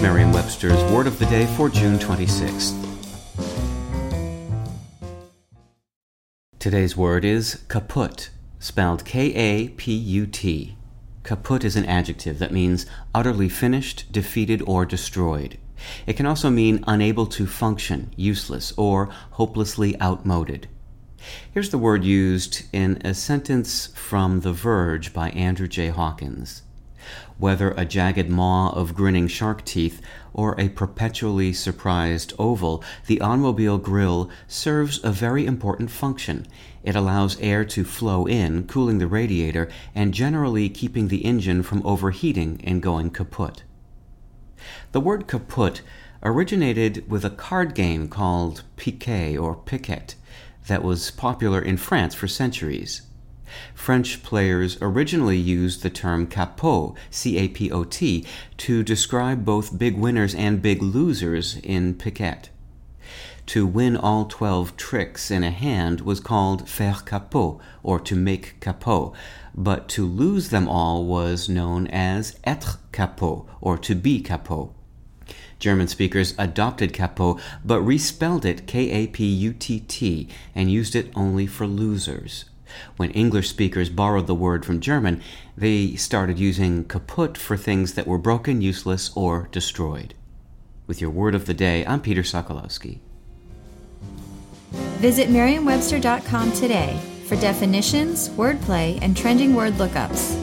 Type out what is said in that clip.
It's Merriam-Webster's Word of the Day for June 26th. Today's word is kaput, spelled K-A-P-U-T. Kaput is an adjective that means utterly finished, defeated, or destroyed. It can also mean unable to function, useless, or hopelessly outmoded. Here's the word used in a sentence from The Verge by Andrew J. Hawkins. Whether a jagged maw of grinning shark teeth or a perpetually surprised oval, the automobile grille serves a very important function. It allows air to flow in, cooling the radiator and generally keeping the engine from overheating and going kaput. The word kaput originated with a card game called piquet or piquet that was popular in France for centuries. French players originally used the term capot, C A P O T, to describe both big winners and big losers in piquet. To win all 12 tricks in a hand was called faire capot, or to make capot, but to lose them all was known as être capot, or to be capot. German speakers adopted capot but respelled it K A P U T T and used it only for losers. When English speakers borrowed the word from German, they started using kaput for things that were broken, useless, or destroyed. With your word of the day, I'm Peter Sokolowski. Visit Merriam-Webster.com today for definitions, wordplay, and trending word lookups.